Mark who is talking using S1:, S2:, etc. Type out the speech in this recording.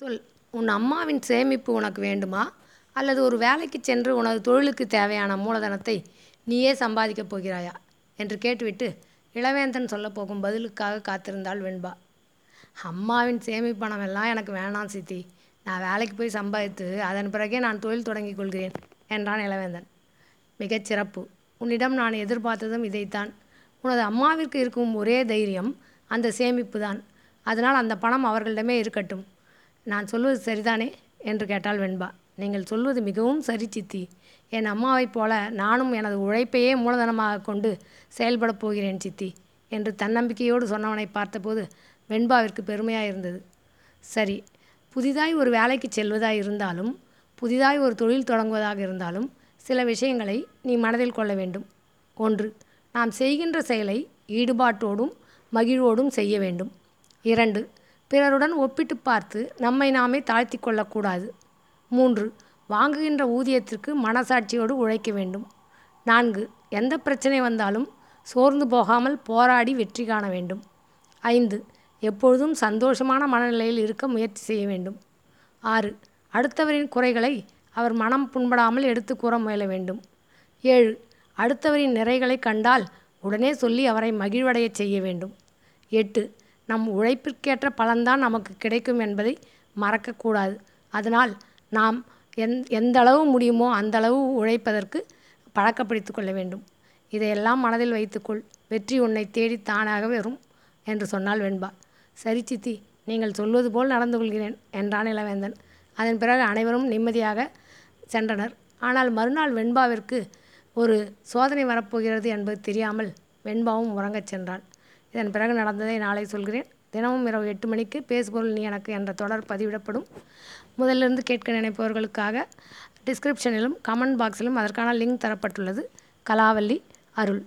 S1: சொல் உன் அம்மாவின் சேமிப்பு உனக்கு வேண்டுமா அல்லது ஒரு வேலைக்குச் சென்று உனது தொழிலுக்கு தேவையான மூலதனத்தை நீயே சம்பாதிக்கப் போகிறாயா என்று கேட்டுவிட்டு இளவேந்தன் சொல்லப்போகும் பதிலுக்காக காத்திருந்தாள் வெண்பா. அம்மாவின் சேமிப்பணம் எல்லாம் எனக்கு வேணாம் சித்தி. நான் வேலைக்கு போய் சம்பாதித்து அதன் பிறகே நான் தொழில் தொடங்கிக் கொள்கிறேன் என்றான் இளவேந்தன். மிகச் சிறப்பு. உன்னிடம் நான் எதிர்பார்த்ததும் இதைத்தான். உனது அம்மாவிற்கு இருக்கும் ஒரே தைரியம் அந்த சேமிப்பு தான் அதனால் அந்த பணம் அவர்களிடமே இருக்கட்டும். நான் சொல்வது சரிதானே? என்று கேட்டாள் வெண்பா. நீங்கள் சொல்வது மிகவும் சரி சித்தி. என் அம்மாவைப் போல நானும் எனது உழைப்பையே மூலதனமாக கொண்டு செயல்படப் போகிறேன் சித்தி என்று தன்னம்பிக்கையோடு சொன்னவனை பார்த்தபோது வெண்பாவிற்கு பெருமையாக இருந்தது சரி. புதிதாய் ஒரு வேலைக்கு செல்வதாக இருந்தாலும் புதிதாய் ஒரு தொழில் தொடங்குவதாக இருந்தாலும் சில விஷயங்களை நீ மனதில் கொள்ள வேண்டும். ஒன்று. நாம் செய்கின்ற செயலை ஈடுபாட்டோடும் மகிழ்வோடும் செய்ய வேண்டும். இரண்டு. பிறருடன் ஒப்பிட்டுப் பார்த்து நம்மை நாமே தாழ்த்திக் கொள்ளக்கூடாது மூன்று. வாங்குகின்ற ஊதியத்திற்கு மனசாட்சியோடு உழைக்க வேண்டும். நான்கு. எந்த பிரச்சனை வந்தாலும் சோர்ந்து போகாமல் போராடி வெற்றி காண வேண்டும். ஐந்து. எப்பொழுதும் சந்தோஷமான மனநிலையில் இருக்க முயற்சி செய்ய வேண்டும். ஆறு. அடுத்தவரின் குறைகளை அவர் மனம் புண்படாமல் எடுத்து கூற முயல வேண்டும். ஏழு. அடுத்தவரின் நிறைகளை கண்டால் உடனே சொல்லி அவரை மகிழ்வடையச் செய்ய வேண்டும். எட்டு. நம் உழைப்பிற்கேற்ற பலன்தான் நமக்கு கிடைக்கும் என்பதை மறக்கக்கூடாது அதனால் நாம் எந் எந்தளவு முடியுமோ அந்தளவு உழைப்பதற்கு பழக்கப்படுத்திக் கொள்ள வேண்டும். இதையெல்லாம் மனதில் வைத்துக்கொள். வெற்றி உன்னைத் தேடித் தானாக வரும் என்று சொன்னாள் வெண்பா. சரி சித்தி. நீங்கள் சொல்வது போல் நடந்து கொள்கிறேன் என்றான் இளவேந்தன். அதன் பிறகு அனைவரும் நிம்மதியாக சென்றனர். ஆனால் மறுநாள் வெண்பாவிற்கு ஒரு சோதனை வரப்போகிறது என்பது தெரியாமல் வெண்பாவும் உறங்கச் சென்றாள். இதன் பிறகு நடந்ததை நாளை சொல்கிறேன். தினமும் இரவு எட்டு மணிக்கு பேசுபொருள் நீ எனக்கு என்ற தொடர் பதிவிடப்படும். முதலிருந்து கேட்க நினைப்பவர்களுக்காக டிஸ்கிரிப்ஷனிலும் கமெண்ட் பாக்ஸிலும் அதற்கான லிங்க் தரப்பட்டுள்ளது. கலாவல்லி அருள்